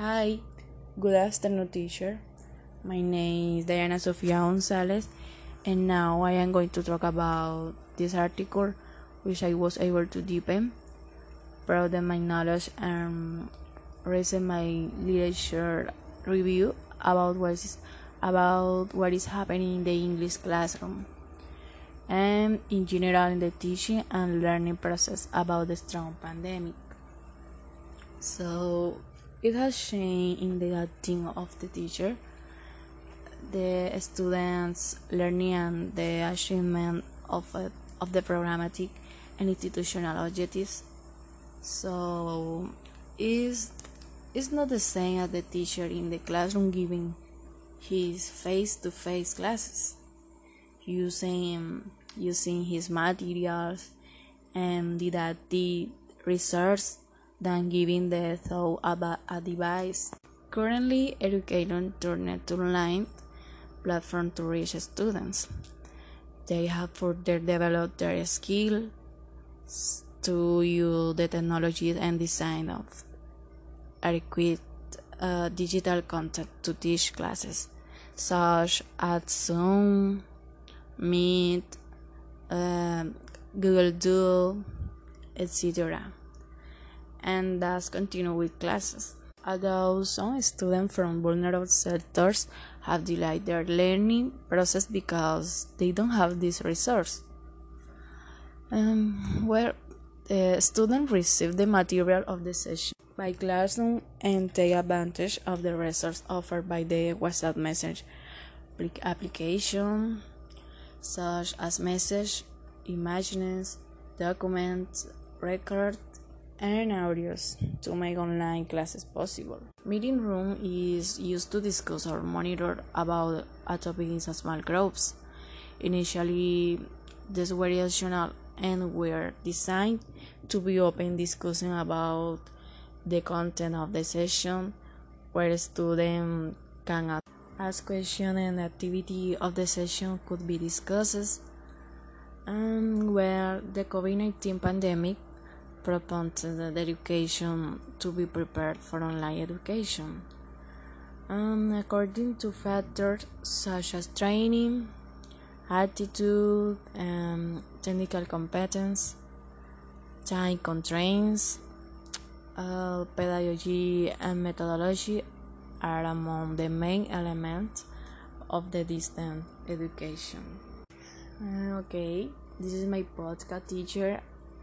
Hi, good afternoon, teacher. My name is Diana Sofia Gonzalez, and now I am going to talk about this article which I was able to deepen, broaden my knowledge, and raise my literature review about what is about what is happening in the English classroom and in general in the teaching and learning process about the strong pandemic. So it has changed in the acting of the teacher, the students' learning the achievement of, uh, of the programmatic and institutional objectives. So is it's not the same as the teacher in the classroom giving his face-to-face classes using using his materials and didactic research than giving the thought about a device. Currently, education turned to online platform to reach students. They have further developed their skills to use the technology and design of adequate uh, digital content to teach classes, such as Zoom, Meet, uh, Google Duo, etc and thus continue with classes. Although some students from vulnerable sectors have delayed their learning process because they don't have this resource. Um, where the students receive the material of the session by classroom and take advantage of the resource offered by the WhatsApp message application, such as message, images, documents, records, and audios to make online classes possible. Meeting room is used to discuss or monitor about a topic in small groups. Initially, these were optional and were designed to be open discussion about the content of the session where students can ask questions and activity of the session could be discussed and where the COVID-19 pandemic prompted the education to be prepared for online education. Um, according to factors such as training, attitude, um, technical competence, time constraints, uh, pedagogy and methodology are among the main elements of the distance education. Uh, okay, this is my podcast teacher